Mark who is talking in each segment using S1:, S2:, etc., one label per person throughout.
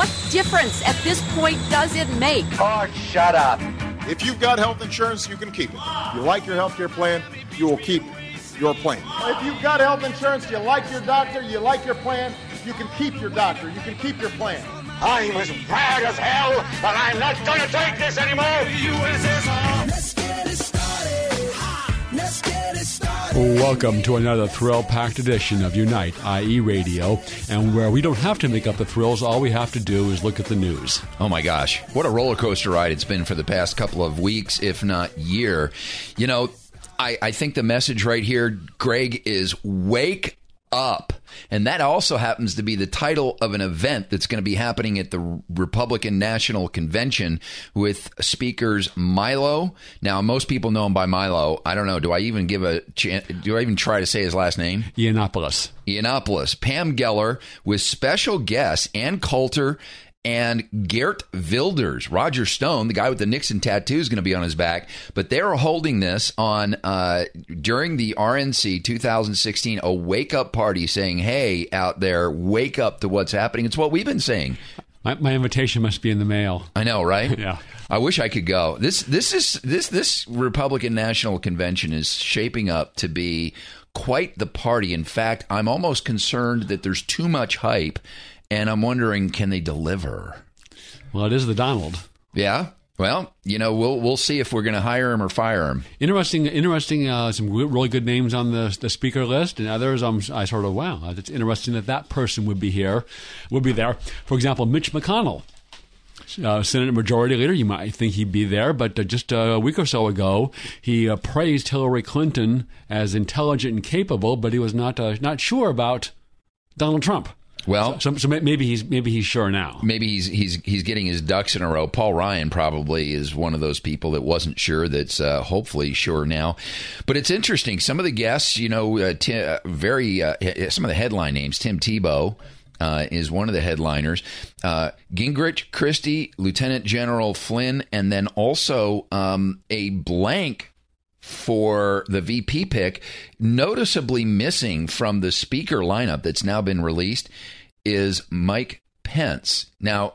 S1: What difference at this point does it make?
S2: Oh, shut up.
S3: If you've got health insurance, you can keep it. If You like your health care plan, you will keep your plan. If you've got health insurance, you like your doctor, you like your plan, you can keep your doctor, you can keep your plan.
S2: I'm as mad as hell, but I'm not going to take this anymore.
S4: Welcome to another thrill packed edition of Unite IE Radio, and where we don't have to make up the thrills, all we have to do is look at the news.
S5: Oh my gosh, what a roller coaster ride it's been for the past couple of weeks, if not year. You know, I, I think the message right here, Greg, is wake up. And that also happens to be the title of an event that's going to be happening at the Republican National Convention with speakers Milo. Now, most people know him by Milo. I don't know. Do I even give a chance? Do I even try to say his last name?
S4: Yiannopoulos.
S5: Yiannopoulos. Pam Geller with special guests Ann Coulter and Geert Wilders. Roger Stone, the guy with the Nixon tattoo, is going to be on his back. But they're holding this on uh, during the RNC 2016 a wake up party, saying, "Hey, out there, wake up to what's happening." It's what we've been saying.
S4: My, my invitation must be in the mail.
S5: I know, right?
S4: yeah.
S5: I wish I could go. This this is this this Republican National Convention is shaping up to be quite the party. In fact, I'm almost concerned that there's too much hype and I'm wondering, can they deliver?
S4: Well, it is the Donald.
S5: Yeah. Well, you know, we'll we'll see if we're going to hire him or fire him.
S4: Interesting, interesting. Uh, some really good names on the the speaker list, and others. Um, I sort of wow, it's interesting that that person would be here, would be there. For example, Mitch McConnell, uh, Senate Majority Leader. You might think he'd be there, but uh, just a week or so ago, he uh, praised Hillary Clinton as intelligent and capable, but he was not uh, not sure about Donald Trump.
S5: Well,
S4: so, so, maybe he's maybe he's sure now.
S5: Maybe he's he's he's getting his ducks in a row. Paul Ryan probably is one of those people that wasn't sure. That's uh, hopefully sure now. But it's interesting. Some of the guests, you know, uh, t- uh, very uh, some of the headline names. Tim Tebow. Uh, is one of the headliners. Uh, Gingrich, Christie, Lieutenant General Flynn, and then also um, a blank for the VP pick, noticeably missing from the speaker lineup that's now been released, is Mike Pence. Now,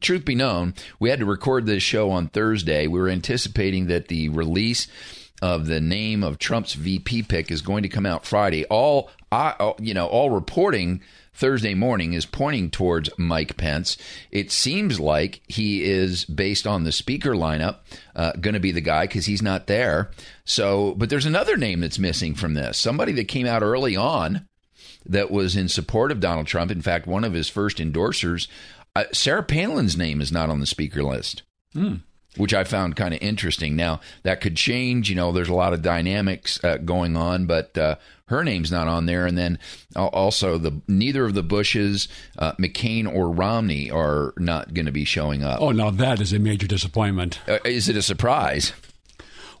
S5: truth be known, we had to record this show on Thursday. We were anticipating that the release of the name of Trump's VP pick is going to come out Friday. All, you know, all reporting Thursday morning is pointing towards Mike Pence. It seems like he is, based on the speaker lineup, uh, going to be the guy because he's not there. So, but there's another name that's missing from this. Somebody that came out early on that was in support of Donald Trump. In fact, one of his first endorsers, uh, Sarah Palin's name is not on the speaker list.
S4: Hmm
S5: which I found kind of interesting. Now that could change. You know, there's a lot of dynamics uh, going on, but uh, her name's not on there. And then also the neither of the Bushes, uh, McCain or Romney, are not going to be showing up.
S4: Oh, now that is a major disappointment.
S5: Uh, is it a surprise?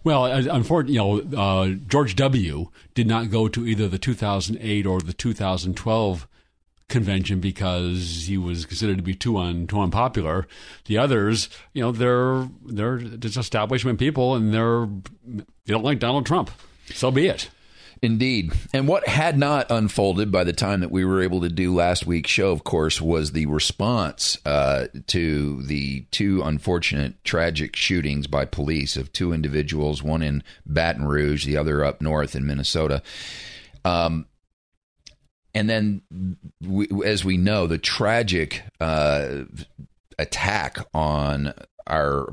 S4: Well, unfortunately, you know, uh, George W. did not go to either the 2008 or the 2012 convention because he was considered to be too un, too unpopular. The others, you know, they're they're just establishment people, and they're they don't like Donald Trump. So be it.
S5: Indeed. And what had not unfolded by the time that we were able to do last week's show, of course, was the response uh, to the two unfortunate, tragic shootings by police of two individuals, one in Baton Rouge, the other up north in Minnesota. Um, and then, we, as we know, the tragic uh, attack on our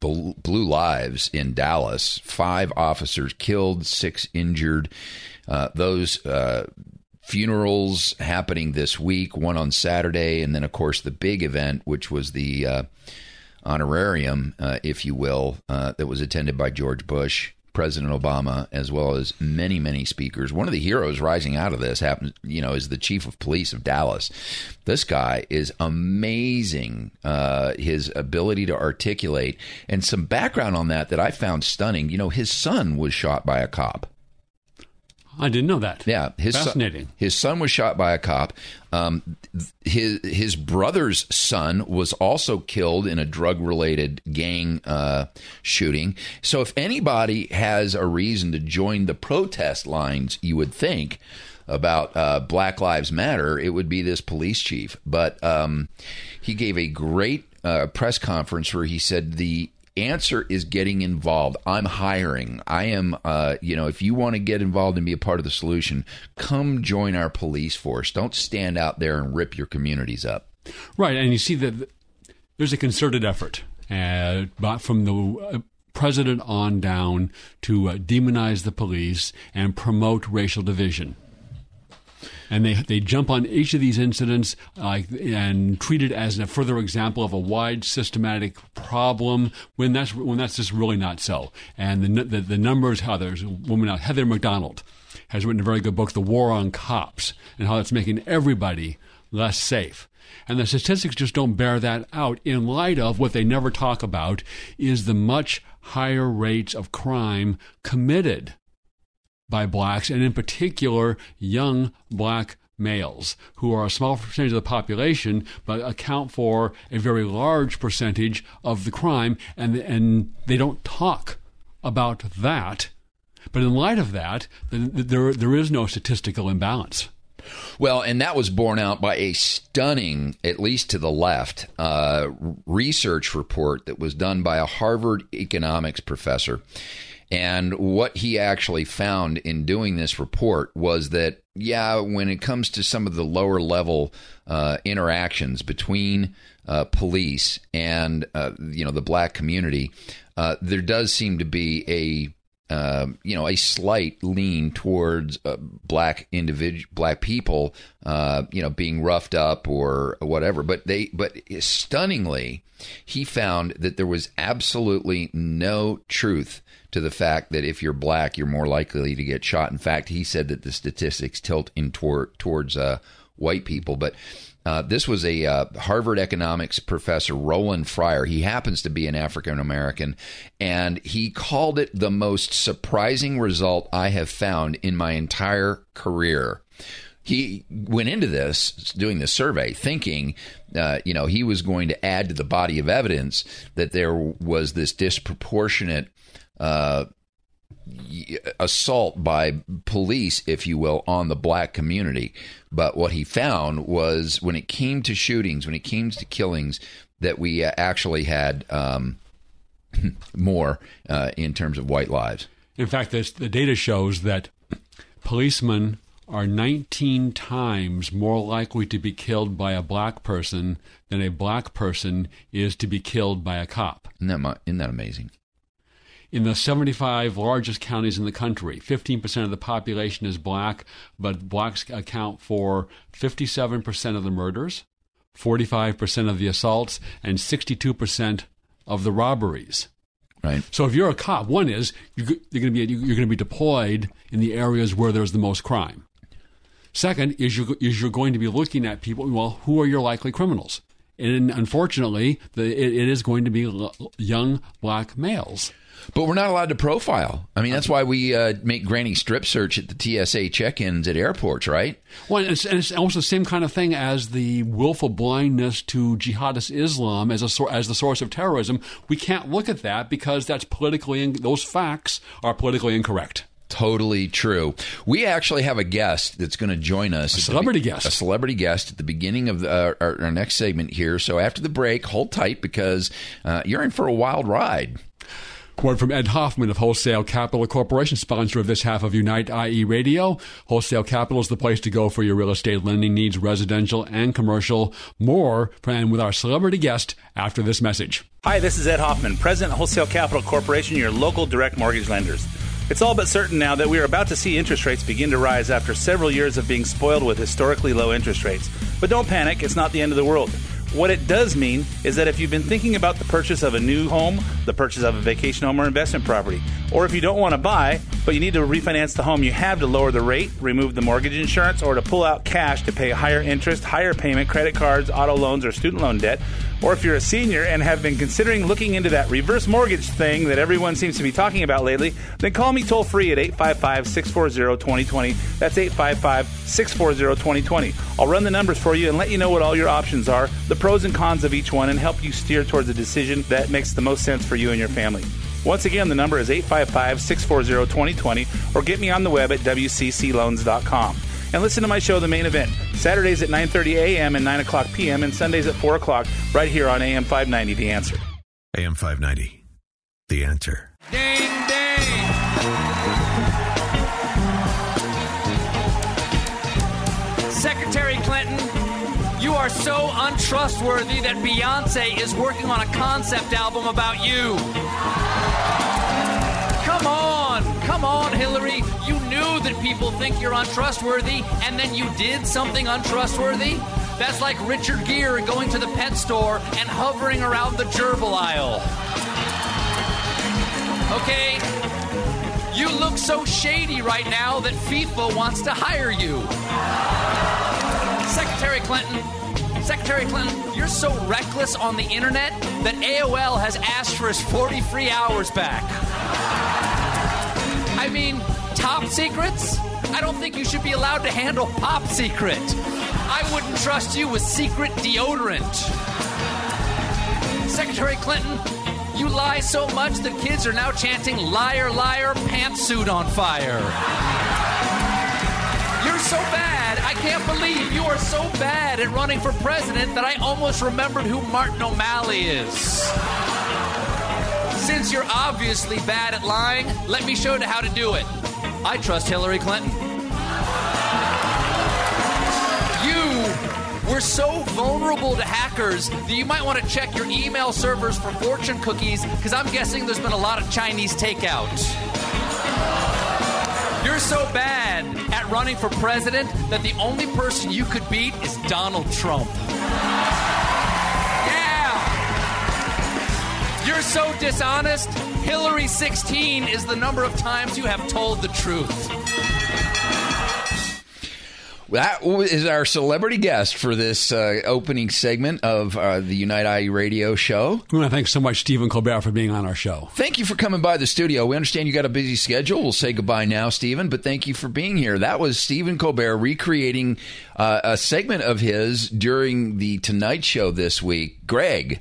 S5: blue lives in Dallas. Five officers killed, six injured. Uh, those uh, funerals happening this week, one on Saturday, and then, of course, the big event, which was the uh, honorarium, uh, if you will, uh, that was attended by George Bush President Obama, as well as many, many speakers. One of the heroes rising out of this happens, you know, is the chief of police of Dallas. This guy is amazing. Uh, his ability to articulate and some background on that that I found stunning. You know, his son was shot by a cop.
S4: I didn't know that.
S5: Yeah, his
S4: fascinating.
S5: Son, his son was shot by a cop. Um, his his brother's son was also killed in a drug related gang uh, shooting. So if anybody has a reason to join the protest lines, you would think about uh, Black Lives Matter, it would be this police chief. But um, he gave a great uh, press conference where he said the answer is getting involved. I'm hiring. I am, uh, you know, if you want to get involved and be a part of the solution, come join our police force. Don't stand out there and rip your communities up.
S4: Right. And you see that there's a concerted effort uh, from the uh, president on down to uh, demonize the police and promote racial division and they they jump on each of these incidents uh, and treat it as a further example of a wide systematic problem when that's when that's just really not so. And the the, the numbers, how there's a woman out, Heather Mac Donald has written a very good book, The War on Cops, and how it's making everybody less safe. And the statistics just don't bear that out in light of what they never talk about is the much higher rates of crime committed by blacks, and in particular, young black males, who are a small percentage of the population, but account for a very large percentage of the crime, and, and they don't talk about that. But in light of that, there, there is no statistical imbalance.
S5: Well, and that was borne out by a stunning, at least to the left, uh, research report that was done by a Harvard economics professor. And what he actually found in doing this report was that, yeah, when it comes to some of the lower level uh, interactions between uh, police and uh, you know the black community, uh, there does seem to be a uh, you know, a slight lean towards uh, black individual, black people, uh, you know, being roughed up or whatever. But they, but stunningly, he found that there was absolutely no truth to the fact that if you're black, you're more likely to get shot. In fact, he said that the statistics tilt in tor- towards uh, white people. But uh, this was a uh, Harvard economics professor, Roland Fryer. He happens to be an African American, and he called it the most surprising result I have found in my entire career he went into this doing the survey thinking uh, you know he was going to add to the body of evidence that there was this disproportionate uh, assault by police, if you will, on the black community. But what he found was when it came to shootings, when it came to killings, that we uh, actually had um, more uh, in terms of white lives.
S4: In fact, this, the data shows that policemen are 19 times more likely to be killed by a black person than a black person is to be killed by a cop.
S5: Isn't that, isn't that amazing?
S4: In the 75 largest counties in the country. 15% of the population is black, but blacks account for 57% of the murders, 45% of the assaults, and 62% of the robberies.
S5: Right.
S4: So if you're a cop, one is you're, going to be you're going to be deployed in the areas where there's the most crime. Second is you is you're going to be looking at people. Well, who are your likely criminals? And unfortunately, the, it, it is going to be young black males.
S5: But we're not allowed to profile. I mean, that's why we uh, make granny strip search at the TSA check-ins at airports, right?
S4: Well, and it's, and it's almost the same kind of thing as the willful blindness to jihadist Islam as a as the source of terrorism. We can't look at that because that's politically in, those facts are politically incorrect.
S5: Totally true. We actually have a guest that's going to join us.
S4: A celebrity
S5: the,
S4: guest.
S5: A celebrity guest at the beginning of the, uh, our, our, next segment here. So after the break, hold tight because uh, you're in for a wild ride.
S4: Word from Ed Hoffman of Wholesale Capital Corporation, sponsor of this half of Unite IE Radio. Wholesale Capital is the place to go for your real estate lending needs, residential and commercial. More and with our celebrity guest after this message.
S6: Hi, this is Ed Hoffman, President of Wholesale Capital Corporation, your local direct mortgage lenders. It's all but certain now that we are about to see interest rates begin to rise after several years of being spoiled with historically low interest rates. But don't panic, it's not the end of the world. What it does mean is that if you've been thinking about the purchase of a new home, the purchase of a vacation home or investment property, or if you don't want to buy, but you need to refinance the home you have to lower the rate, remove the mortgage insurance, or to pull out cash to pay higher interest, higher payment, credit cards, auto loans, or student loan debt, or if you're a senior and have been considering looking into that reverse mortgage thing that everyone seems to be talking about lately, then call me toll free at 855 640 2020. That's 855 640 2020. I'll run the numbers for you and let you know what all your options are, the pros and cons of each one, and help you steer towards a decision that makes the most sense for you and your family. Once again, the number is 855 640 2020 or get me on the web at WCCLoans.com and listen to my show, The Main Event, Saturdays at 9.30 a.m. and 9 o'clock p.m. and Sundays at 4 o'clock right here on AM 590, The Answer.
S7: AM 590, The Answer.
S8: So untrustworthy that Beyonce is working on a concept album about you. Come on, come on, Hillary. You knew that people think you're untrustworthy, and then you did something untrustworthy? That's like Richard Gere going to the pet store and hovering around the gerbil aisle. Okay? You look so shady right now that FIFA wants to hire you. Secretary Clinton, Secretary Clinton, you're so reckless on the internet that AOL has asked for his 40 free hours back. I mean, top secrets? I don't think you should be allowed to handle pop secret. I wouldn't trust you with secret deodorant. Secretary Clinton, you lie so much that kids are now chanting liar, liar, pantsuit on fire. I can't believe you are so bad at running for president that I almost remembered who Martin O'Malley is. Since you're obviously bad at lying, let me show you how to do it. I trust Hillary Clinton. You were so vulnerable to hackers that you might want to check your email servers for fortune cookies because I'm guessing there's been a lot of Chinese takeout. You're so bad at running for president that the only person you could beat is Donald Trump. Yeah! You're so dishonest. Hillary 16 is the number of times you have told the truth.
S5: That is our celebrity guest for this uh, opening segment of uh, the Unite IE radio show.
S4: We want to thank so much Stephen Colbert for being on our show.
S5: Thank you for coming by the studio. We understand you got a busy schedule. We'll say goodbye now, Stephen, but thank you for being here. That was Stephen Colbert recreating uh, a segment of his during the Tonight Show this week. Greg,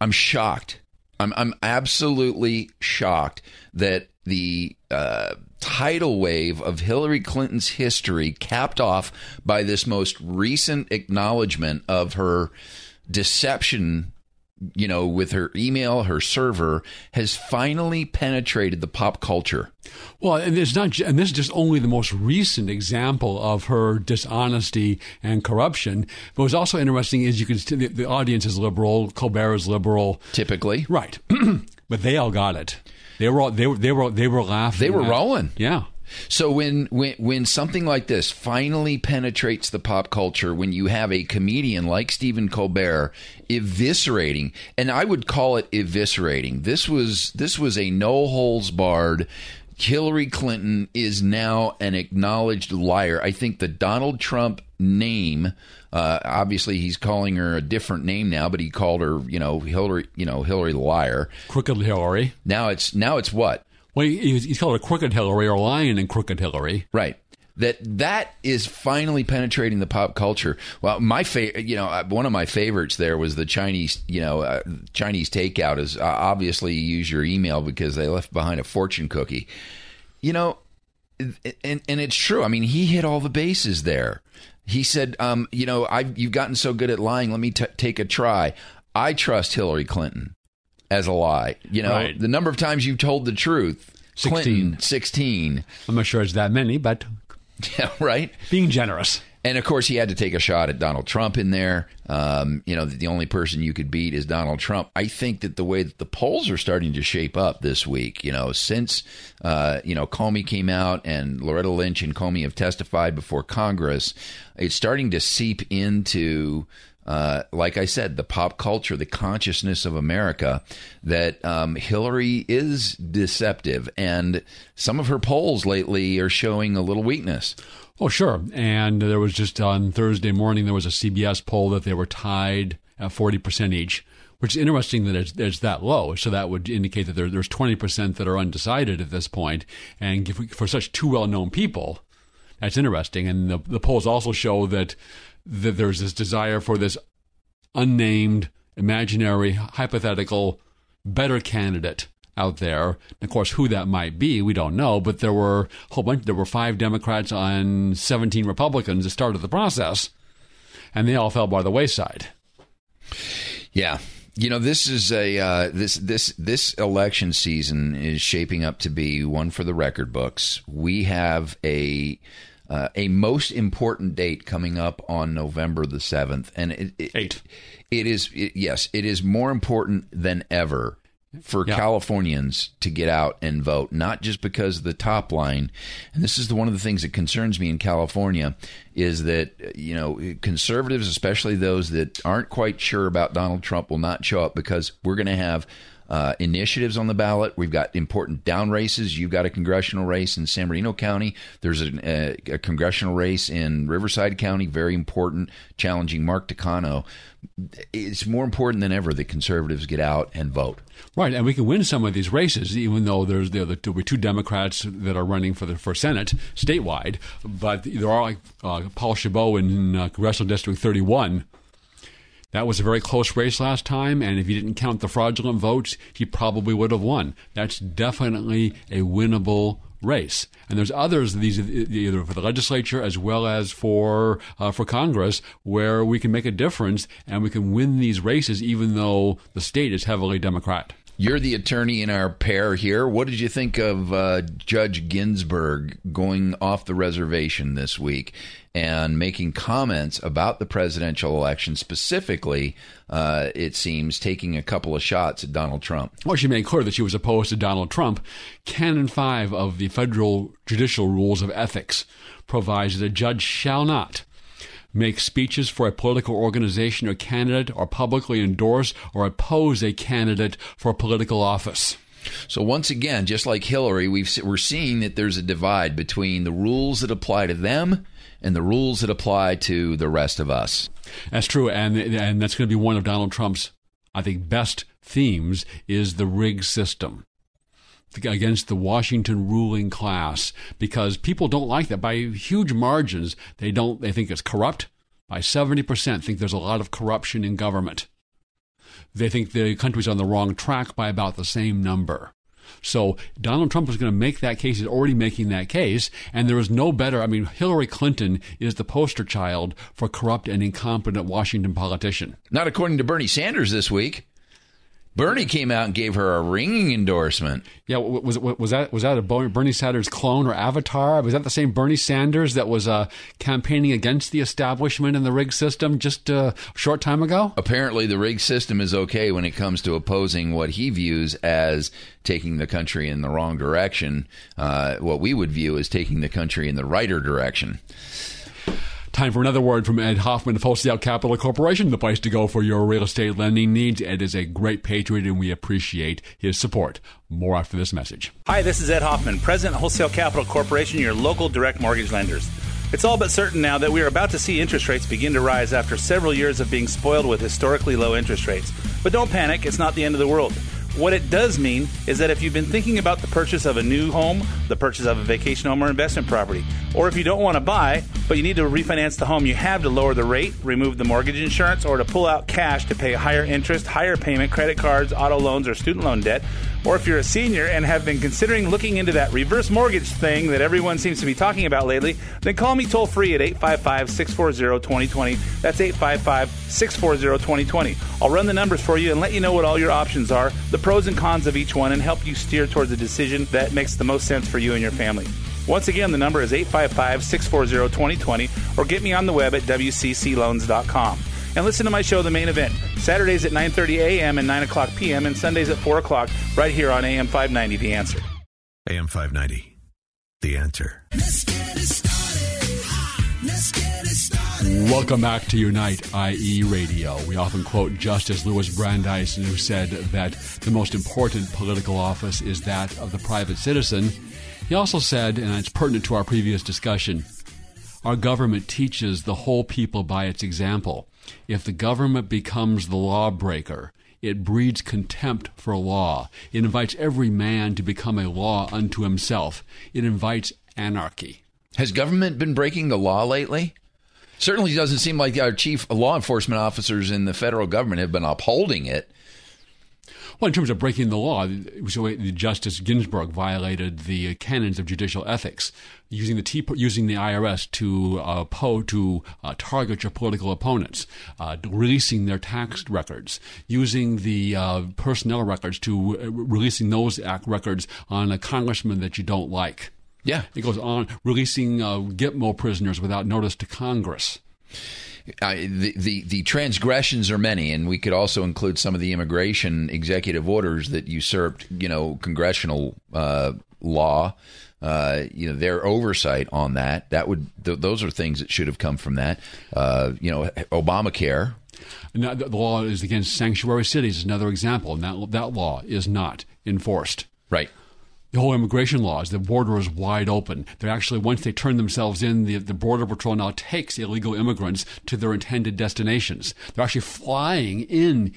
S5: I'm shocked. I'm, I'm absolutely shocked that the uh, tidal wave of Hillary Clinton's history, capped off by this most recent acknowledgement of her deception, you know, with her email, her server, has finally penetrated the pop culture.
S4: Well, and it's not, and this is just only the most recent example of her dishonesty and corruption. But what's also interesting is you can the, the audience is liberal, Colbert is liberal,
S5: typically,
S4: right? but they all got it. They were all, they were they were they were laughing.
S5: They were
S4: at-
S5: rolling.
S4: Yeah.
S5: So when, when when something like this finally penetrates the pop culture, when you have a comedian like Stephen Colbert eviscerating, and I would call it eviscerating. This was this was a no holes barred. Hillary Clinton is now an acknowledged liar. I think the Donald Trump name, uh, obviously he's calling her a different name now, but he called her, you know, Hillary, you know, Hillary the liar.
S4: Crooked Hillary.
S5: Now it's now it's what
S4: Well, he- he's called a crooked Hillary or lying and crooked Hillary.
S5: Right. That that is finally penetrating the pop culture. Well, my fa- you know, uh, one of my favorites there was the Chinese, you know, uh, Chinese takeout is uh, obviously you use your email because they left behind a fortune cookie. You know, and and it's true. I mean, he hit all the bases there. He said, um, you know, I've you've gotten so good at lying. Let me t- take a try. I trust Hillary Clinton as a lie. You know,
S4: Right.
S5: the number of times you've told the truth.
S4: 16.
S5: Clinton, 16.
S4: I'm not sure it's that many, but
S5: Yeah, right.
S4: being generous.
S5: And of course, he had to take a shot at Donald Trump in there. Um, you know, the only person you could beat is Donald Trump. I think that the way that the polls are starting to shape up this week, you know, since uh, you know Comey came out and Loretta Lynch and Comey have testified before Congress, it's starting to seep into uh, like I said, the pop culture, the consciousness of America, that um, Hillary is deceptive, and some of her polls lately are showing a little weakness.
S4: Oh, sure. And there was just on Thursday morning, there was a CBS poll that they were tied at 40% each, which is interesting that it's, it's that low. So that would indicate that there, there's 20% that are undecided at this point. And we, for such two well known people, that's interesting. And the, the polls also show that, that there's this desire for this unnamed, imaginary, hypothetical, better candidate out there. Of course, who that might be, we don't know. But there were a whole bunch. There were five Democrats on 17 Republicans that started the process, and they all fell by the wayside.
S5: Yeah, you know this is a uh, this this this election season is shaping up to be one for the record books. We have a uh, a most important date coming up on November the seventh, and it, it,
S4: eight.
S5: It is it, yes, it is more important than ever for yeah. Californians to get out and vote, not just because of the top line. And this is the, one of the things that concerns me in California is that you know conservatives, especially those that aren't quite sure about Donald Trump, will not show up because we're going to have. Uh, initiatives on the ballot. We've got important down races. You've got a congressional race in San Bernardino County. There's a, a, a congressional race in Riverside County, very important, challenging Mark Takano it's more important than ever that conservatives get out and vote.
S4: Right, and we can win some of these races, even though there's there, will be two Democrats that are running for the for Senate statewide. But there are like uh, Paul Chabot in uh, Congressional District 31. That was a very close race last time, and if you didn't count the fraudulent votes, he probably would have won. That's definitely a winnable race. And there's others these either for the legislature as well as for uh, for Congress where we can make a difference and we can win these races even though the state is heavily Democrat.
S5: You're the attorney in our pair here. What did you think of uh, Judge Ginsburg going off the reservation this week and making comments about the presidential election, specifically, uh, it seems, taking a couple of shots at Donald Trump?
S4: Well, she made clear that she was opposed to Donald Trump. Canon 5 of the Federal Judicial Rules of Ethics provides that a judge shall not make speeches for a political organization or candidate, or publicly endorse or oppose a candidate for political office.
S5: So once again, just like Hillary, we are seeing that there's a divide between the rules that apply to them and the rules that apply to the rest of us.
S4: That's true, and and that's going to be one of Donald Trump's, I think, best themes is the rig system against the Washington ruling class because people don't like that by huge margins. They don't. They think it's corrupt. By seventy percent, think there's a lot of corruption in government. They think the country's on the wrong track by about the same number. So Donald Trump is going to make that case. He's already making that case. And there is no better. I mean, Hillary Clinton is the poster child for corrupt and incompetent Washington politician.
S5: Not according to Bernie Sanders this week. Bernie came out and gave her a ringing endorsement.
S4: Yeah, was was that was that a Bernie Sanders clone or avatar? Was that the same Bernie Sanders that was uh, campaigning against the establishment and the rig system just uh, a short time ago?
S5: Apparently, the rig system is okay when it comes to opposing what he views as taking the country in the wrong direction. Uh, what we would view as taking the country in the righter direction.
S4: Time for another word from Ed Hoffman of Wholesale Capital Corporation, the place to go for your real estate lending needs. Ed is a great patriot and we appreciate his support. More after this message.
S6: Hi, this is Ed Hoffman, President of Wholesale Capital Corporation, your local direct mortgage lenders. It's all but certain now that we are about to see interest rates begin to rise after several years of being spoiled with historically low interest rates. But don't panic, it's not the end of the world. What it does mean is that if you've been thinking about the purchase of a new home, the purchase of a vacation home or investment property, or if you don't want to buy, but you need to refinance the home you have to lower the rate, remove the mortgage insurance, or to pull out cash to pay higher interest, higher payment, credit cards, auto loans, or student loan debt, or if you're a senior and have been considering looking into that reverse mortgage thing that everyone seems to be talking about lately, then call me toll free at 855 640 2020. That's 855 640 2020. I'll run the numbers for you and let you know what all your options are, the pros and cons of each one, and help you steer towards a decision that makes the most sense for you and your family. Once again, the number is 855 640 2020 or get me on the web at WCCLoans.com and listen to my show, The Main Event, Saturdays at 9.30 a.m. and 9 o'clock p.m. and Sundays at 4 o'clock right here on AM 590, The Answer.
S7: AM 590, The Answer. Let's get it started. Let's get it started.
S4: Welcome back to Unite IE Radio. We often quote Justice Louis Brandeis, who said that the most important political office is that of the private citizen. He also said, and it's pertinent to our previous discussion, our government teaches the whole people by its example. If the government becomes the lawbreaker, it breeds contempt for law. It invites every man to become a law unto himself. It invites anarchy.
S5: Has government been breaking the law lately? Certainly doesn't seem like our chief law enforcement officers in the federal government have been upholding it.
S4: Well, in terms of breaking the law, so Justice Ginsburg violated the canons of judicial ethics, using the T, using the IRS to uh, po, to uh, target your political opponents, uh, releasing their tax records, using the uh, personnel records to uh, releasing those act records on a congressman that you don't like.
S5: Yeah.
S4: It goes on releasing uh, Gitmo prisoners without notice to Congress.
S5: Uh, the, the the transgressions are many, and we could also include some of the immigration executive orders that usurped, you know, congressional uh, law. Uh, you know, their oversight on that. That would th- those are things that should have come from that. Uh, you know, Obamacare.
S4: Now, the law is against sanctuary cities. Another example, and that that law is not enforced.
S5: Right
S4: the whole immigration laws, the border is wide open. They're actually, once they turn themselves in, the, the Border Patrol now takes illegal immigrants to their intended destinations. They're actually flying in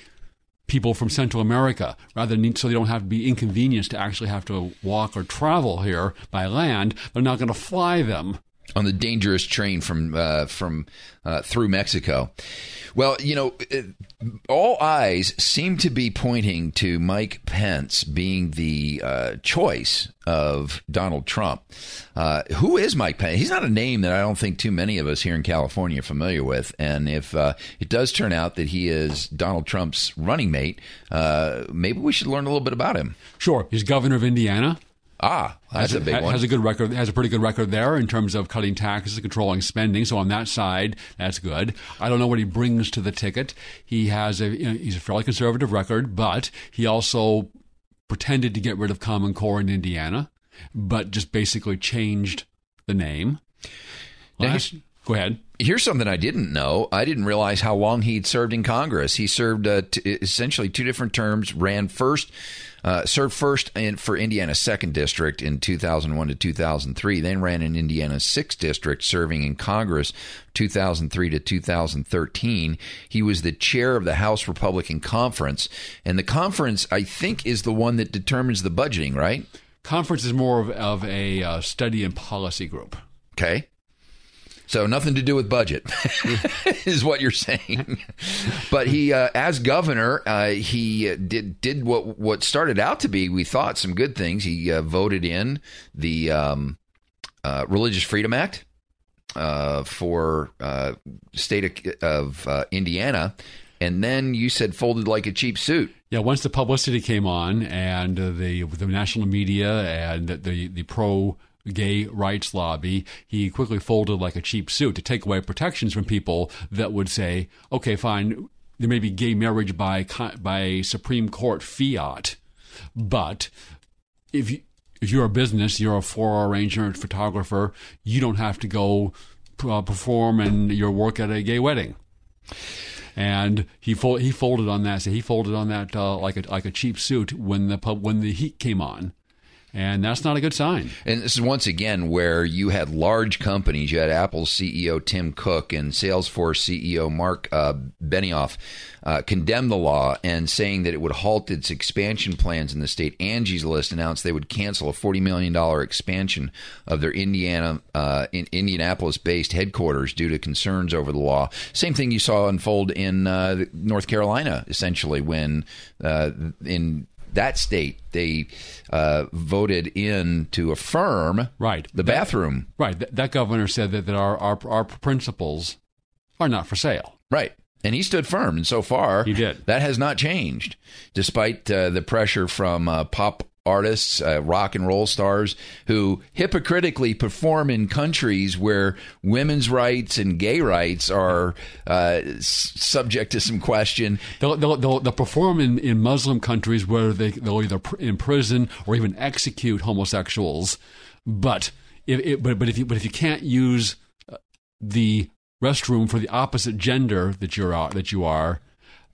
S4: people from Central America rather than so they don't have to be inconvenienced to actually have to walk or travel here by land. They're not going to fly them
S5: on the dangerous train from uh, from uh, through Mexico. Well, you know, all eyes seem to be pointing to Mike Pence being the uh, choice of Donald Trump. Uh, who is Mike Pence? He's not a name that I don't think too many of us here in California are familiar with. And if uh, it does turn out that he is Donald Trump's running mate, uh, maybe we should learn a little bit about him.
S4: Sure, he's governor of Indiana.
S5: Ah, that's
S4: has
S5: a big
S4: one. Has a good record. Has a pretty good record there in terms of cutting taxes, and controlling spending. So on that side, that's good. I don't know what he brings to the ticket. He has a you know, he's a fairly conservative record, but he also pretended to get rid of Common Core in Indiana, but just basically changed the name. Last, go ahead.
S5: Here's something I didn't know. I didn't realize how long he'd served in Congress. He served uh, t- essentially two different terms. Ran first uh, served first in, for Indiana's second district in 2001 to 2003, then ran in Indiana's sixth district, serving in Congress 2003 to 2013. He was the chair of the House Republican Conference, and the conference, I think, is the one that determines the budgeting, right?
S4: Conference is more of, of a uh, study and policy group.
S5: Okay. So nothing to do with budget, is what you're saying. but he, uh, as governor, uh, he did did what what started out to be, we thought, some good things. He uh, voted in the um, uh, Religious Freedom Act uh, for uh, state of, of Indiana, and then you said folded like a cheap suit.
S4: Yeah, once the publicity came on and the the national media and the the pro gay rights lobby, he quickly folded like a cheap suit to take away protections from people that would say, okay, fine, there may be gay marriage by by Supreme Court fiat, but if you, if you're a business, you're a floral arranger, and photographer, you don't have to go uh, perform and your work at a gay wedding. And he fo- he folded on that. So he folded on that uh, like a like a cheap suit when the pub- when the heat came on and that's not a good sign.
S5: And this is once again where you had large companies. You had Apple's CEO Tim Cook and Salesforce CEO Mark uh, Benioff uh, condemn the law and saying that it would halt its expansion plans in the state. Angie's List announced they would cancel a $40 million expansion of their Indiana, uh, in Indianapolis-based headquarters due to concerns over the law. Same thing you saw unfold in uh, North Carolina, essentially, when uh, in that state they uh, voted in to affirm
S4: right
S5: the bathroom.
S4: Right. Th- that governor said that, that our, our our principles are not for sale.
S5: Right. And he stood firm, and so far
S4: he did.
S5: That has not changed, despite uh, the pressure from uh, pop artists, uh, rock and roll stars who hypocritically perform in countries where women's rights and gay rights are uh, subject to some question.
S4: They'll, they'll, they'll, they'll, perform in, in Muslim countries where they, they'll either pr- imprison or even execute homosexuals. But if, it, but, but if you but if you can't use uh, the restroom for the opposite gender that you're uh, that you are,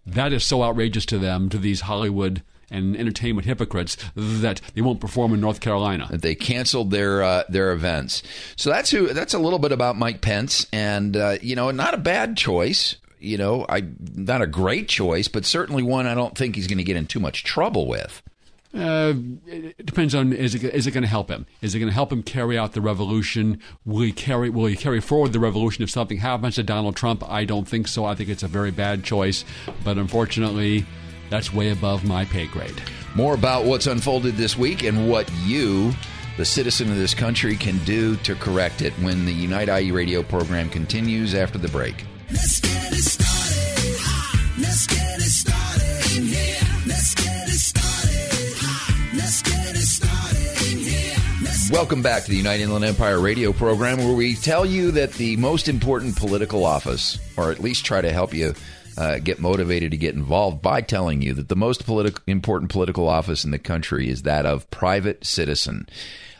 S4: that is so outrageous to them, to these Hollywood and entertainment hypocrites, that they won't perform in North Carolina.
S5: They canceled their uh, their events. So that's who. That's a little bit about Mike Pence, and uh, you know, not a bad choice. You know, I not a great choice, but certainly one I don't think he's going to get in too much trouble with.
S4: Uh, it depends on is it is it going to help him? Is it going to help him carry out the revolution? Will he carry will he carry forward the revolution if something happens to Donald Trump? I don't think so. I think it's a very bad choice, but unfortunately, that's way above my pay grade.
S5: More about what's unfolded this week and what you, the citizen of this country, can do to correct it when the Unite IE radio program continues after the break.
S9: Let's get it started. Let's get it started in here. Let's get it started. Let's get it started in here.
S5: Welcome back to the United Inland Empire radio program, where we tell you that the most important political office, or at least try to help you uh, get motivated to get involved by telling you that the most politi- important political office in the country is that of private citizen.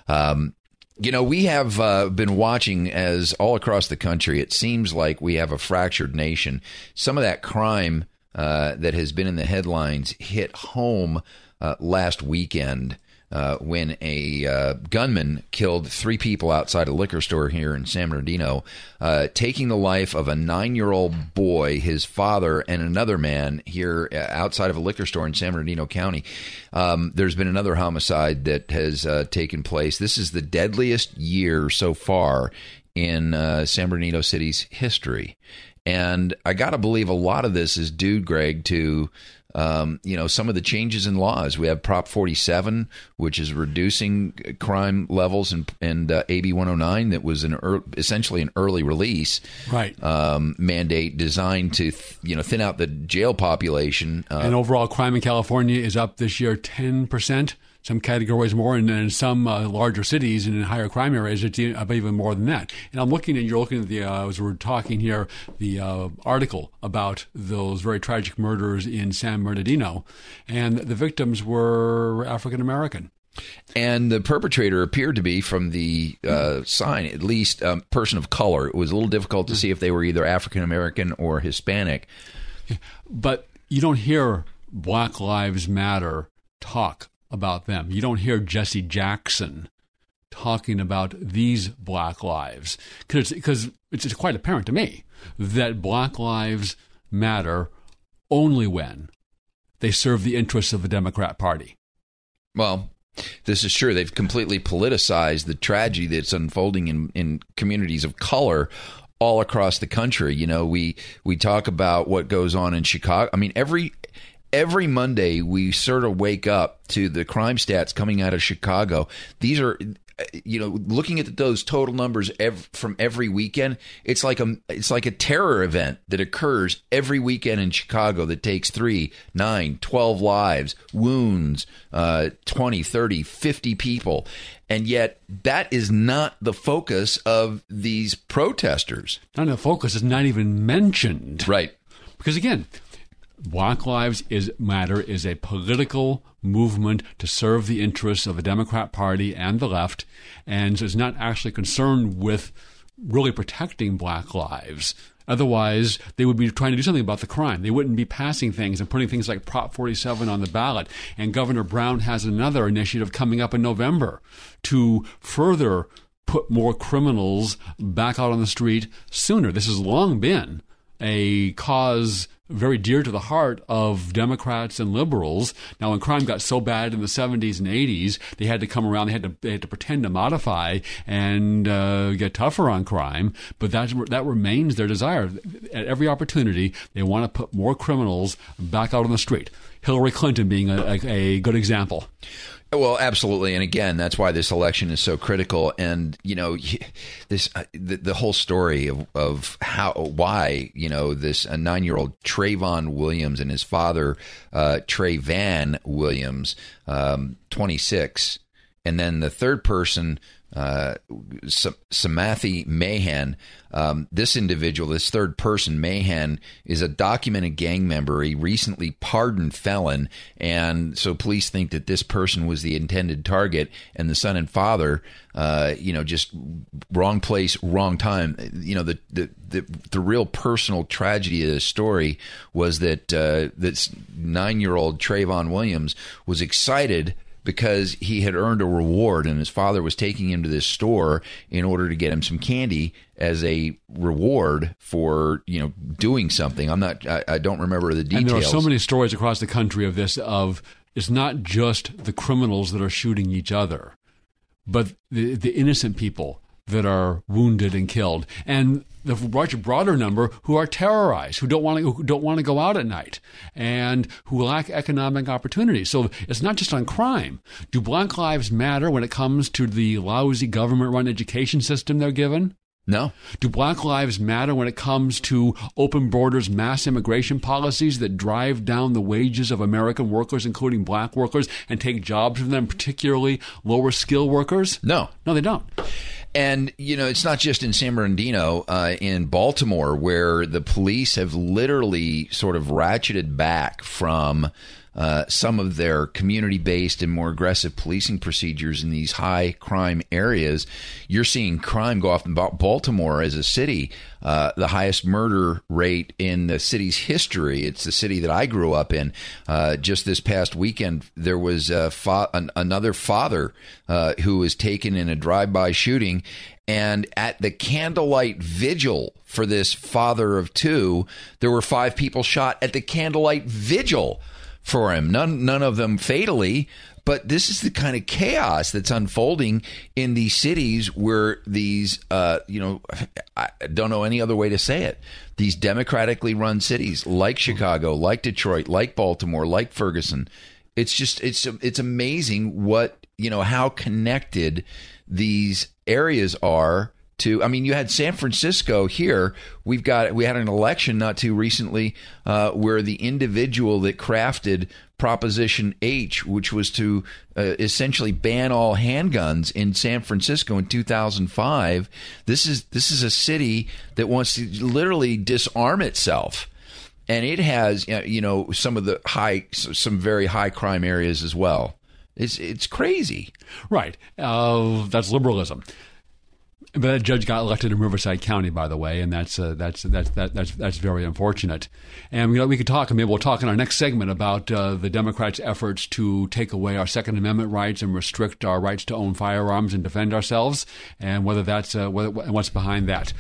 S5: Um, you know, we have uh, been watching as all across the country, it seems like we have a fractured nation. Some of that crime uh, that has been in the headlines hit home uh, last weekend. Uh, when a uh, gunman killed three people outside a liquor store here in San Bernardino, uh, taking the life of a nine year old boy, his father, and another man here uh, outside of a liquor store in San Bernardino County. Um, there's been another homicide that has uh, taken place. This is the deadliest year so far in uh, San Bernardino City's history. And I got to believe a lot of this is due, Greg, to um, you know, some of the changes in laws. We have Prop 47, which is reducing crime levels, and, and uh, AB 109, that was an er, essentially an early release
S4: Right.
S5: um, mandate designed to, th- you know, thin out the jail population. Uh,
S4: and overall crime in California is up this year 10%. Some categories more, and in some uh, larger cities and in higher crime areas, it's e- even more than that. And I'm looking and you're looking at the uh, as we're talking here, the uh, article about those very tragic murders in San Bernardino, and the victims were African American.
S5: and the perpetrator appeared to be from the uh, sign, at least um, person of color. It was a little difficult to see if they were either African American or Hispanic.
S4: But you don't hear Black Lives Matter talk about them. You don't hear Jesse Jackson talking about these Black lives because it's, it's quite apparent to me that Black Lives matter only when they serve the interests of the Democrat Party.
S5: Well, this is true. They've completely politicized the tragedy that's unfolding in, in communities of color all across the country. You know, we we talk about what goes on in Chicago. I mean, every every Monday we sort of wake up to the crime stats coming out of Chicago. These are you know looking at those total numbers ev- from every weekend it's like a it's like a terror event that occurs every weekend in chicago that takes 3 9 12 lives wounds uh, 20 30 50 people and yet that is not the focus of these protesters
S4: of the focus is not even mentioned.
S5: right
S4: Because again, Black Lives is Matter is a political movement to serve the interests of the Democrat Party and the left, and is not actually concerned with really protecting black lives. Otherwise, they would be trying to do something about the crime. They wouldn't be passing things and putting things like Prop 47 on the ballot. And Governor Brown has another initiative coming up in November to further put more criminals back out on the street sooner. This has long been a cause very dear to the heart of Democrats and liberals. Now, when crime got so bad in the 70s and 80s, they had to come around. They had to they had to pretend to modify and uh, get tougher on crime. But that that remains their desire. At every opportunity, they want to put more criminals back out on the street. Hillary Clinton being a, a, a good example.
S5: Well, absolutely, and again, that's why this election is so critical. And you know, this uh, the, the whole story of, of how why you know this nine year old Trayvon Williams and his father uh, Trayvan Williams, um, twenty six, and then the third person, uh, Samathi Mahan. Um, this individual, this third person, Mahan, is a documented gang member. He recently pardoned felon, and so police think that this person was the intended target, and the son and father, uh, you know, just wrong place, wrong time. You know, the the the, the real personal tragedy of this story was that uh, this nine year old Trayvon Williams was excited because he had earned a reward and his father was taking him to this store in order to get him some candy as a reward for you know doing something i'm not i, I don't remember the details
S4: And there are so many stories across the country of this. Of it's not just the criminals that are shooting each other, but the the innocent people that are wounded and killed, and the much broader number who are terrorized, who don't want to who don't want to go out at night, and who lack economic opportunities. So it's not just on crime. Do Black Lives matter when it comes to the lousy government-run education system they're given?
S5: no
S4: Do Black Lives matter when it comes to open borders, mass immigration policies that drive down the wages of American workers, including black workers, and take jobs from them, particularly lower skill workers?
S5: no
S4: No, they don't.
S5: And you know, it's not just in San Bernardino, uh, in Baltimore, where the police have literally sort of ratcheted back from uh, some of their community-based and more aggressive policing procedures in these high crime areas. You're seeing crime go off in Baltimore as a city, uh, the highest murder rate in the city's history. It's the city that I grew up in. Uh, just this past weekend, there was a fa- an, another father uh, who was taken in a drive-by shooting, and at the candlelight vigil for this father of two, there were five people shot at the candlelight vigil for him. None, none of them fatally. But this is the kind of chaos that's unfolding in these cities where these, uh, you know, I don't know any other way to say it. These democratically run cities like Chicago, like Detroit, like Baltimore, like Ferguson. It's just it's it's amazing what you know how connected these areas are to i mean you had san francisco here we've got we had an election not too recently uh, where the individual that crafted proposition h which was to uh, essentially ban all handguns in san francisco in 2005 this is this is a city that wants to literally disarm itself and it has uh, you know some of the high some very high crime areas as well it's it's crazy
S4: Right. Uh, that's liberalism. But that judge got elected in Riverside County, by the way, and that's uh, that's that's that, that's that's very unfortunate. And you know, we could talk, maybe we'll talk in our next segment about uh, the Democrats' efforts to take away our Second Amendment rights and restrict our rights to own firearms and defend ourselves, and whether that's uh, whether, what's behind that.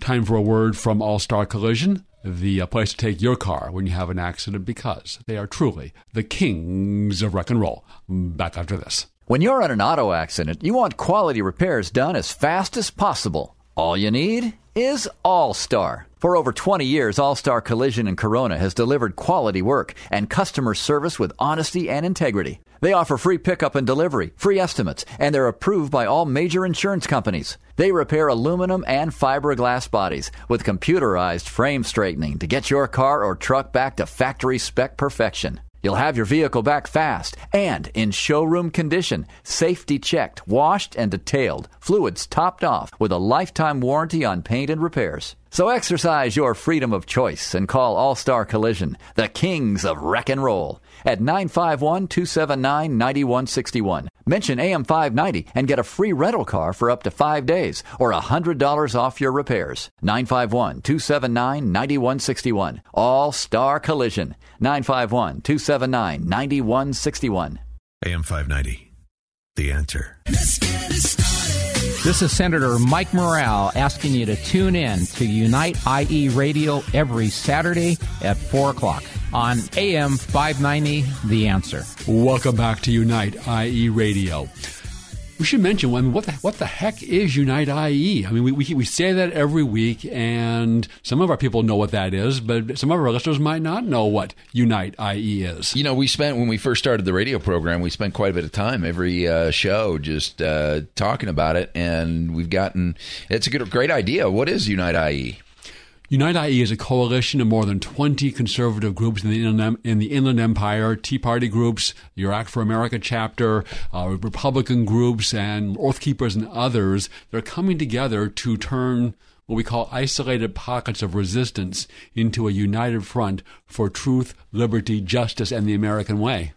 S4: Time for a word from All Star Collision, the uh, place to take your car when you have an accident, because they are truly the kings of wreck and roll. Back after this.
S10: When you're in an auto accident, you want quality repairs done as fast as possible. All you need is All Star. For over 20 years, All Star Collision in Corona has delivered quality work and customer service with honesty and integrity. They offer free pickup and delivery, free estimates, and they're approved by all major insurance companies. They repair aluminum and fiberglass bodies with computerized frame straightening to get your car or truck back to factory spec perfection. You'll have your vehicle back fast and in showroom condition, safety checked, washed, and detailed, fluids topped off with a lifetime warranty on paint and repairs. So exercise your freedom of choice and call All Star Collision, the kings of wreck and roll, at 951 279 9161. Mention AM 590 and get a free rental car for up to five days or $100 off your repairs. 951 279 9161. All Star Collision. 951 279 9161.
S7: AM 590. The answer.
S11: This is Senator Mike Morrell asking you to tune in to Unite IE Radio every Saturday at 4 o'clock on AM 590 The Answer.
S4: Welcome back to Unite IE Radio. We should mention, I mean, what the, what the heck is Unite IE? I mean, we, we, we say that every week, and some of our people know what that is, but some of our listeners might not know what Unite IE is.
S5: You know, we spent when we first started the radio program, we spent quite a bit of time every uh, show just uh, talking about it, and we've gotten it's a good, great idea. What is Unite? IE?
S4: Unite IE is a coalition of more than 20 conservative groups in the Inland, in the Inland Empire, Tea Party groups, your Act for America chapter, uh, Republican groups, and Oath Keepers and others. They're coming together to turn what we call isolated pockets of resistance into a united front for truth, liberty, justice, and the American way.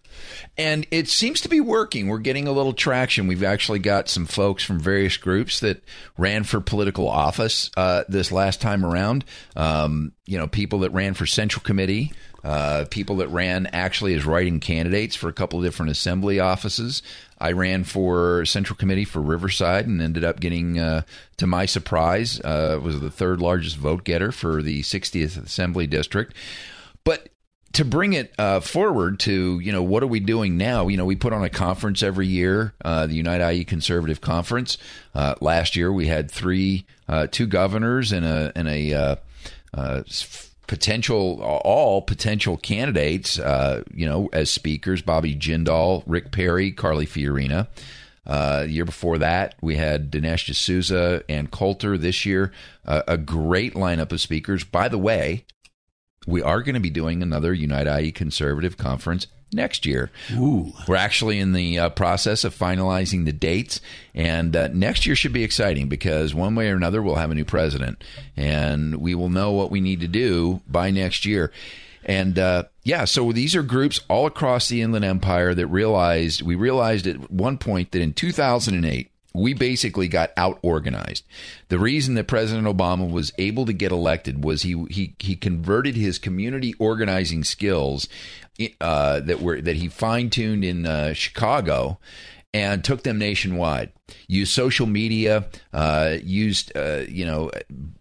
S5: And it seems to be working. We're getting a little traction. We've actually got some folks from various groups that ran for political office uh, this last time around. Um, you know, people that ran for Central Committee, uh, people that ran actually as writing candidates for a couple of different assembly offices. I ran for Central Committee for Riverside and ended up getting, uh, to my surprise, uh, was the third largest vote getter for the 60th Assembly District. But to bring it uh, forward to you know what are we doing now? You know we put on a conference every year, uh, the Unite IE Conservative Conference. Uh, last year we had three, uh, two governors and a and a uh, uh, potential all potential candidates. you know as speakers, Bobby Jindal, Rick Perry, Carly Fiorina. Uh, year before that, we had Dinesh D'Souza and Coulter. This year, uh, a great lineup of speakers. By the way, we are going to be doing another Unite IE Conservative Conference next year.
S4: Ooh.
S5: We're actually in the uh, process of finalizing the dates, and uh, next year should be exciting because one way or another we'll have a new president, and we will know what we need to do by next year. And uh, yeah, so these are groups all across the Inland Empire that realized we realized at one point that in 2008 we basically got out organized. The reason that President Obama was able to get elected was he he he converted his community organizing skills uh, that were that he fine tuned in uh, Chicago and took them nationwide. Used social media, uh, used uh, you know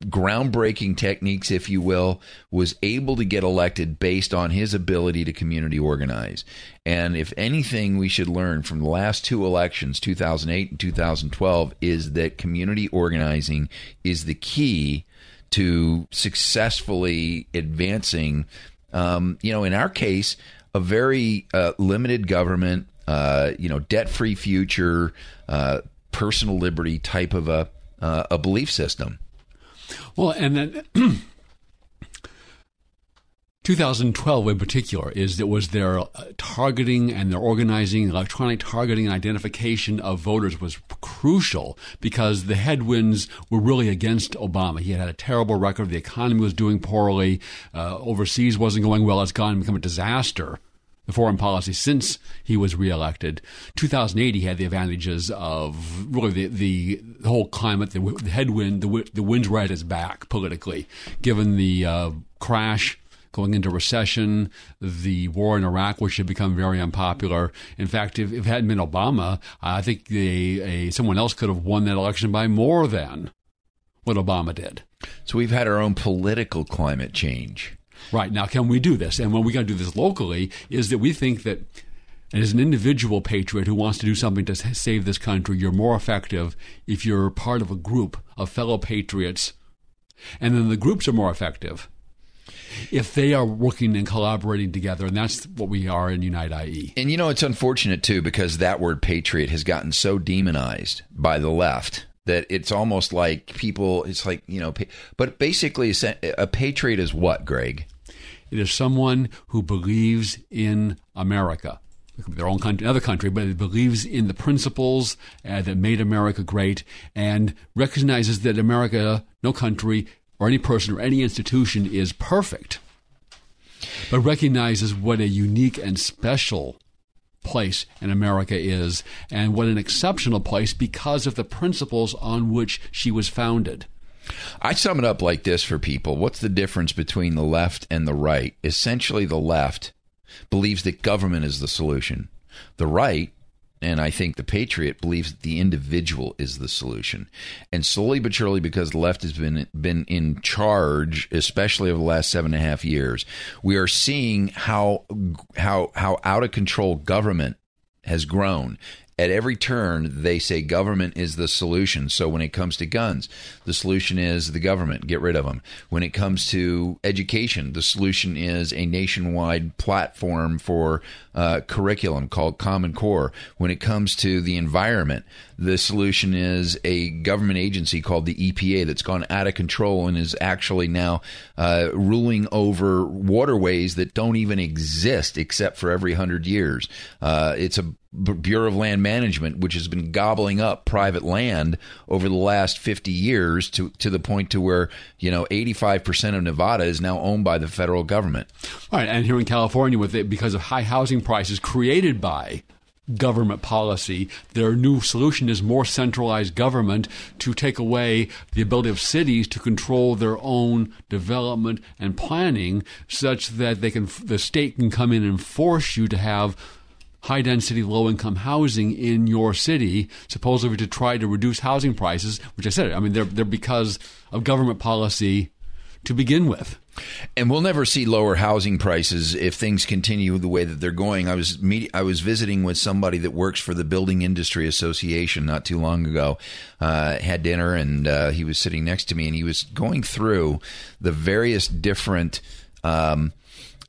S5: groundbreaking techniques, if you will. Was able to get elected based on his ability to community organize. And if anything, we should learn from the last two elections, 2008 and 2012, is that community organizing is the key to successfully advancing. Um, you know, in our case, a very uh, limited government uh, you know, debt free future, uh, personal liberty type of a uh, a belief system.
S4: Well, and then 2012 in particular is that was their uh, targeting and their organizing, electronic targeting and identification of voters was crucial because the headwinds were really against Obama. He had had a terrible record. The economy was doing poorly. Uh, overseas wasn't going well. It's gone and become a disaster the foreign policy since he was reelected. 2008, he had the advantages of really the, the, whole climate, the, the headwind, the, the winds right at his back politically, given the uh, crash going into recession, the war in Iraq, which had become very unpopular. In fact, if, if it hadn't been Obama, I think the, a, someone else could have won that election by more than what Obama did.
S5: So we've had our own political climate change.
S4: Right. Now, can we do this? And when we got to do this locally, is that we think that as an individual patriot who wants to do something to save this country, you're more effective if you're part of a group of fellow patriots. And then the groups are more effective if they are working and collaborating together, and that's what we are in Unite IE.
S5: And you know, it's unfortunate too because that word patriot has gotten so demonized by the left that it's almost like people. It's like you know, but basically, a patriot is what, Greg?
S4: It is someone who believes in America their own country, another country, but it believes in the principles uh, that made America great and recognizes that America, no country or any person or any institution is perfect, but recognizes what a unique and special place in America is and what an exceptional place because of the principles on which she was founded.
S5: I sum it up like this for people. What's the difference between the left and the right? Essentially, the left believes that government is the solution. The right, and I think the patriot believes that the individual is the solution. And slowly but surely, because the left has been been in charge, especially over the last seven and a half years, we are seeing how how how out of control government has grown at every turn, they say government is the solution. So when it comes to guns, the solution is the government, get rid of them. When it comes to education, the solution is a nationwide platform for uh, curriculum called Common Core. When it comes to the environment, The solution is a government agency called the EPA that's gone out of control and is actually now uh, ruling over waterways that don't even exist except for every hundred years. Uh, it's a Bureau of Land Management, which has been gobbling up private land over the last 50 years to, to the point to where, you know, 85% of Nevada is now owned by the federal government.
S4: All right, and here in California, with it, because of high housing prices created by government policy, their new solution is more centralized government to take away the ability of cities to control their own development and planning, such that they can the state can come in and force you to have high density, low income housing in your city, supposedly to try to reduce housing prices, which I said, I mean, they're, they're because of government policy to begin with.
S5: And we'll never see lower housing prices if things continue the way that they're going. I was meet, I was visiting with somebody that works for the Building Industry Association not too long ago. Uh, had dinner and uh, he was sitting next to me and he was going through the various different um,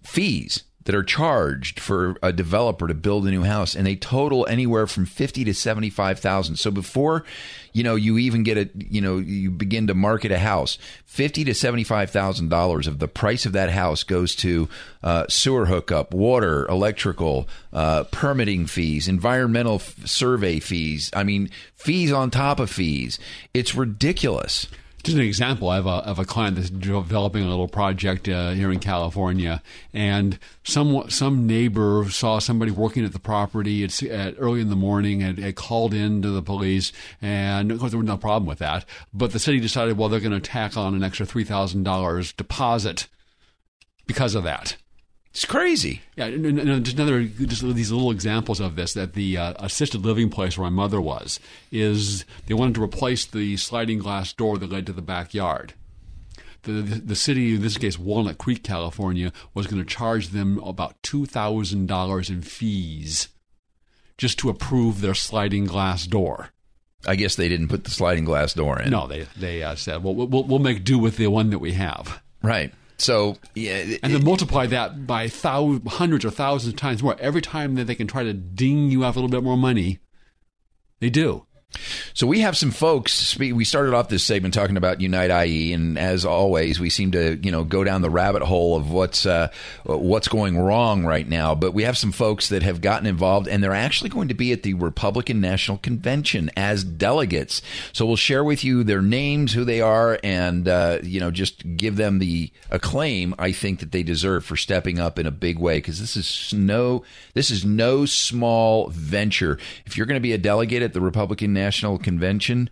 S5: fees that are charged for a developer to build a new house, and they total anywhere from fifty to seventy five thousand. So before you know you even get a you know you begin to market a house, fifty to seventy five thousand dollars of the price of that house goes to uh, sewer hookup, water, electrical, uh, permitting fees, environmental f- survey fees. I mean, fees on top of fees. It's ridiculous.
S4: Just an example, I have a, have a client that's developing a little project uh, here in California, and some some neighbor saw somebody working at the property at, at early in the morning and had called in to the police, and of course there was no problem with that. But the city decided, well, they're going to tack on an extra three thousand dollars deposit because of that.
S5: It's crazy.
S4: Yeah, and, and just another just these little examples of this that the uh, assisted living place where my mother was is they wanted to replace the sliding glass door that led to the backyard. The, the, the city, in this case Walnut Creek, California, was going to charge them about two thousand dollars in fees just to approve their sliding glass door.
S5: I guess they didn't put the sliding glass door in.
S4: No, they they uh, said, well, we'll we'll make do with the one that we have.
S5: Right. So yeah,
S4: and then multiply that by thou- hundreds or thousands of times more. Every time that they can try to ding you out a little bit more money, they do.
S5: So we have some folks. We started off this segment talking about Unite IE, and as always, we seem to you know go down the rabbit hole of what's uh, what's going wrong right now. But we have some folks that have gotten involved, and they're actually going to be at the Republican National Convention as delegates. So we'll share with you their names, who they are, and uh, you know just give them the acclaim I think that they deserve for stepping up in a big way because this is no this is no small venture. If you're going to be a delegate at the Republican National Convention,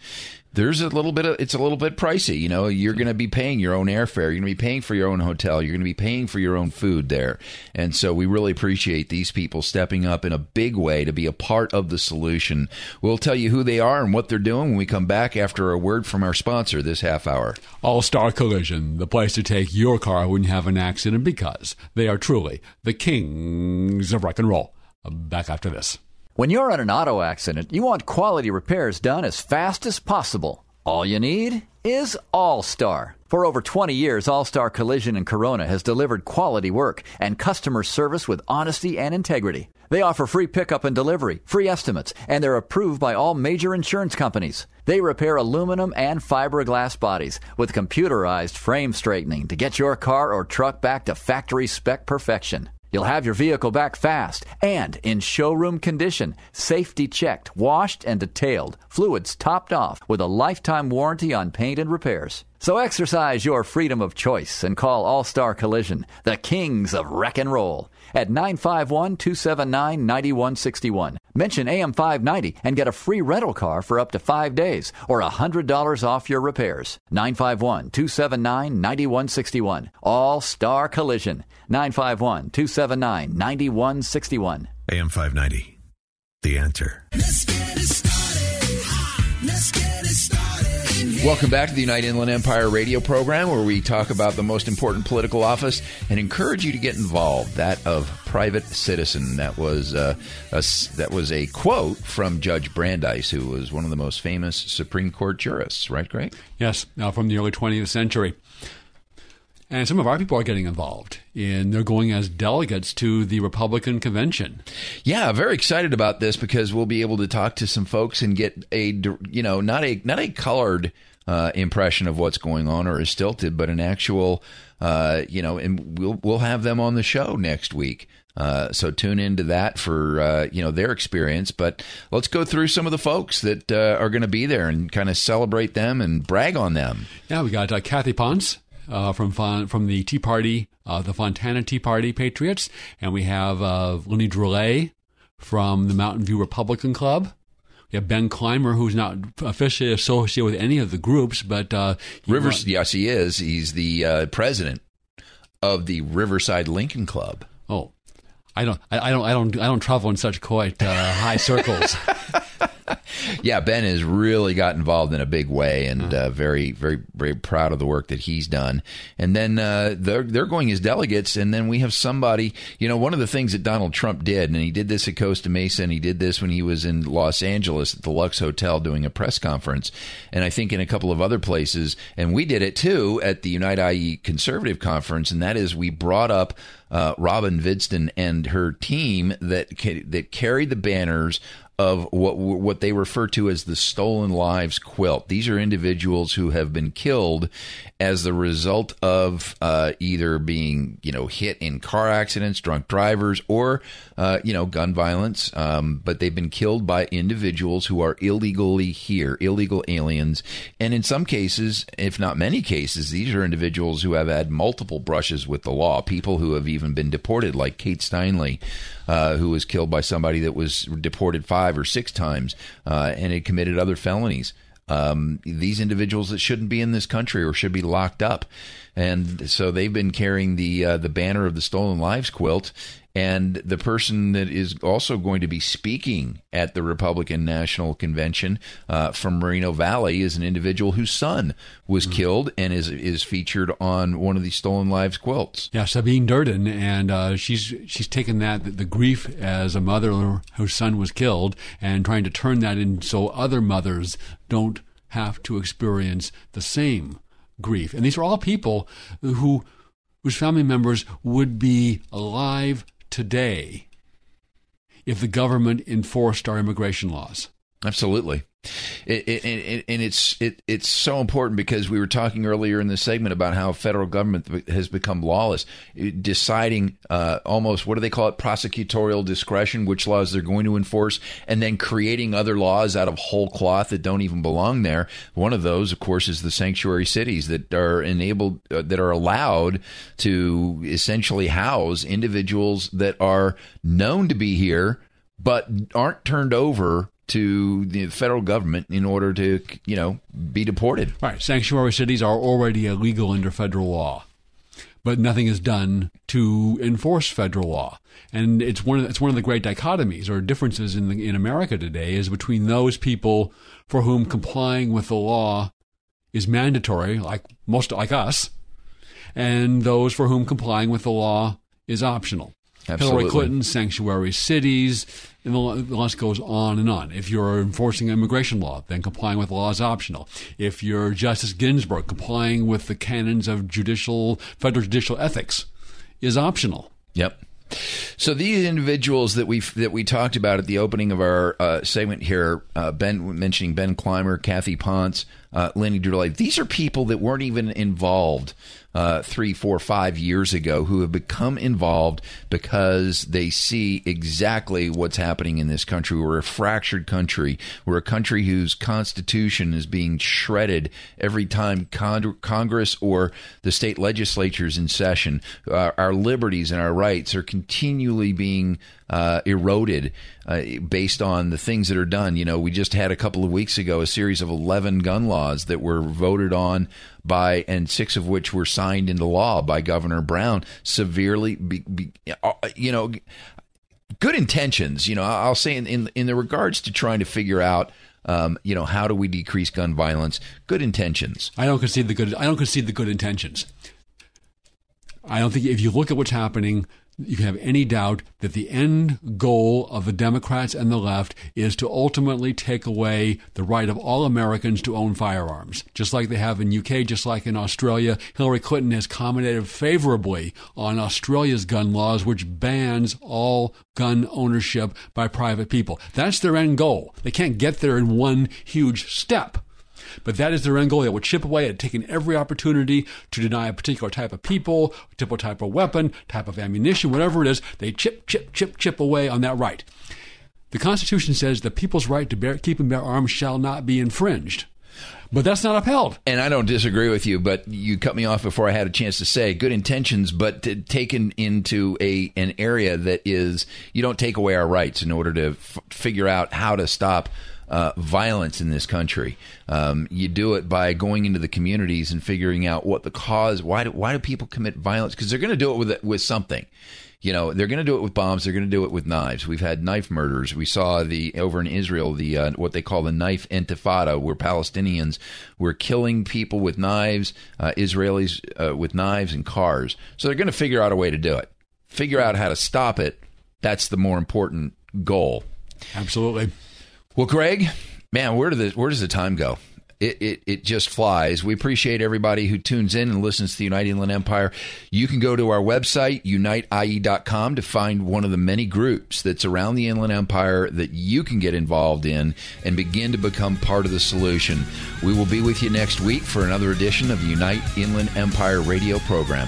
S5: there's a little bit of it's a little bit pricey. You know, you're going to be paying your own airfare. You're going to be paying for your own hotel. You're going to be paying for your own food there. And so we really appreciate these people stepping up in a big way to be a part of the solution. We'll tell you who they are and what they're doing when we come back after a word from our sponsor this half hour.
S4: All Star Collision, the place to take your car when you have an accident because they are truly the kings of rock and roll. Back after this.
S10: When you're in an auto accident, you want quality repairs done as fast as possible. All you need is All Star. For over 20 years, All Star Collision in Corona has delivered quality work and customer service with honesty and integrity. They offer free pickup and delivery, free estimates, and they're approved by all major insurance companies. They repair aluminum and fiberglass bodies with computerized frame straightening to get your car or truck back to factory spec perfection. You'll have your vehicle back fast and in showroom condition, safety checked, washed, and detailed, fluids topped off with a lifetime warranty on paint and repairs. So exercise your freedom of choice and call All Star Collision, the kings of wreck and roll, at 951 279 9161. Mention AM 590 and get a free rental car for up to five days or $100 off your repairs. 951 279 9161. All Star Collision. 951 279 9161.
S7: AM 590. The answer.
S5: Welcome back to the United Inland Empire radio program where we talk about the most important political office and encourage you to get involved. That of private citizen. That was uh, a, that was a quote from Judge Brandeis, who was one of the most famous Supreme Court jurists. Right, Greg?
S4: Yes, now from the early 20th century. And some of our people are getting involved, and they're going as delegates to the Republican convention.
S5: Yeah, very excited about this because we'll be able to talk to some folks and get a you know not a not a colored uh, impression of what's going on or is stilted, but an actual uh, you know, and we'll we'll have them on the show next week. Uh, so tune into that for uh, you know their experience. But let's go through some of the folks that uh, are going to be there and kind of celebrate them and brag on them.
S4: Yeah, we got uh, Kathy Ponce from from the Tea Party, the Fontana Tea Party Patriots, and we have Lenny Droulet from the Mountain View Republican Club. We have Ben Clymer, who's not officially associated with any of the groups, but uh,
S5: Rivers, yes, he is. He's the uh, president of the Riverside Lincoln Club.
S4: Oh, I don't, I, I don't, I don't, I don't travel in such quite uh, high circles.
S5: yeah, Ben has really got involved in a big way, and uh, very, very, very proud of the work that he's done. And then uh, they're they're going as delegates, and then we have somebody. You know, one of the things that Donald Trump did, and he did this at Costa Mesa, and he did this when he was in Los Angeles at the Luxe Hotel doing a press conference, and I think in a couple of other places, and we did it too at the Unite IE Conservative Conference, and that is we brought up uh, Robin Hvidston and her team that ca- that carried the banners of what what they refer to as the stolen lives quilt. These are individuals who have been killed as the result of uh, either being you know hit in car accidents, drunk drivers, or uh, you know gun violence. Um, but they've been killed by individuals who are illegally here, illegal aliens, and in some cases, if not many cases, these are individuals who have had multiple brushes with the law. People who have even been deported, like Kate Steinle, uh, who was killed by somebody that was deported five or six times uh, and had committed other felonies. Um, these individuals that shouldn't be in this country or should be locked up, and so they've been carrying the uh, the banner of the Stolen Lives quilt. And the person that is also going to be speaking at the Republican National Convention uh, from Moreno Valley is an individual whose son was killed and is is featured on one of these Stolen Lives quilts.
S4: Yeah, Sabine Durden, and uh, she's she's taken that the, the grief as a mother whose son was killed, and trying to turn that in so other mothers don't have to experience the same grief. And these are all people who whose family members would be alive today if the government enforced our immigration laws.
S5: Absolutely. It, it, it, and it's it, it's so important because we were talking earlier in the segment about how federal government has become lawless, deciding uh, almost what do they call it prosecutorial discretion, which laws they're going to enforce, and then creating other laws out of whole cloth that don't even belong there. One of those, of course, is the sanctuary cities that are enabled uh, that are allowed to essentially house individuals that are known to be here but aren't turned over to the federal government in order to, you know, be deported.
S4: Right. Sanctuary cities are already illegal under federal law, but nothing is done to enforce federal law. And it's one of the, it's one of the great dichotomies or differences in the, in America today is between those people for whom complying with the law is mandatory, like most like us, and those for whom complying with the law is optional.
S5: Absolutely.
S4: Hillary Clinton, sanctuary cities, and the list goes on and on. If you're enforcing immigration law, then complying with law is optional. If you're Justice Ginsburg, complying with the canons of judicial, federal judicial ethics is optional.
S5: Yep. So these individuals that we that we talked about at the opening of our uh, segment here, uh, Ben mentioning Ben Clymer, Kathy Ponce, uh, Lenny Droulet, these are people that weren't even involved uh, three, four, five years ago who have become involved because they see exactly what's happening in this country. We're a fractured country. We're a country whose constitution is being shredded every time con- Congress or the state legislatures in session. Our, our liberties and our rights are continually being uh, eroded uh, based on the things that are done. You know, we just had a couple of weeks ago a series of 11 gun laws that were voted on by, and six of which were signed into law by Governor Brown, severely, be, be, uh, you know, good intentions. You know, I'll say in, in, in the regards to trying to figure out. Um, you know, how do we decrease gun violence? Good intentions.
S4: I don't concede the good. I don't concede the good intentions. I don't think if you look at what's happening, you can have any doubt that the end goal of the Democrats and the left is to ultimately take away the right of all Americans to own firearms. Just like they have in UK, just like in Australia, Hillary Clinton has commented favorably on Australia's gun laws, which bans all gun ownership by private people. That's their end goal. They can't get there in one huge step. But that is their end goal. They will chip away at taking every opportunity to deny a particular type of people, particular type of weapon, type of ammunition, whatever it is. They chip, chip, chip, chip away on that right. The Constitution says the people's right to bear, keep and bear arms shall not be infringed. But that's not upheld.
S5: And I don't disagree with you, but you cut me off before I had a chance to say good intentions, but taken into a an area that is you don't take away our rights in order to f- figure out how to stop uh, violence in this country. Um, you do it by going into the communities and figuring out what the cause. Why do why do people commit violence? Because they're going to do it with with something. You know, they're going to do it with bombs. They're going to do it with knives. We've had knife murders. We saw the over in Israel the uh, what they call the knife intifada, where Palestinians were killing people with knives, uh, Israelis uh, with knives and cars. So they're going to figure out a way to do it. Figure out how to stop it. That's the more important goal.
S4: Absolutely.
S5: Well, Greg, man, where, do the, where does the time go? It, it, it just flies. We appreciate everybody who tunes in and listens to the Unite Inland Empire. You can go to our website, uniteye.com, to find one of the many groups that's around the Inland Empire that you can get involved in and begin to become part of the solution. We will be with you next week for another edition of the Unite Inland Empire radio program.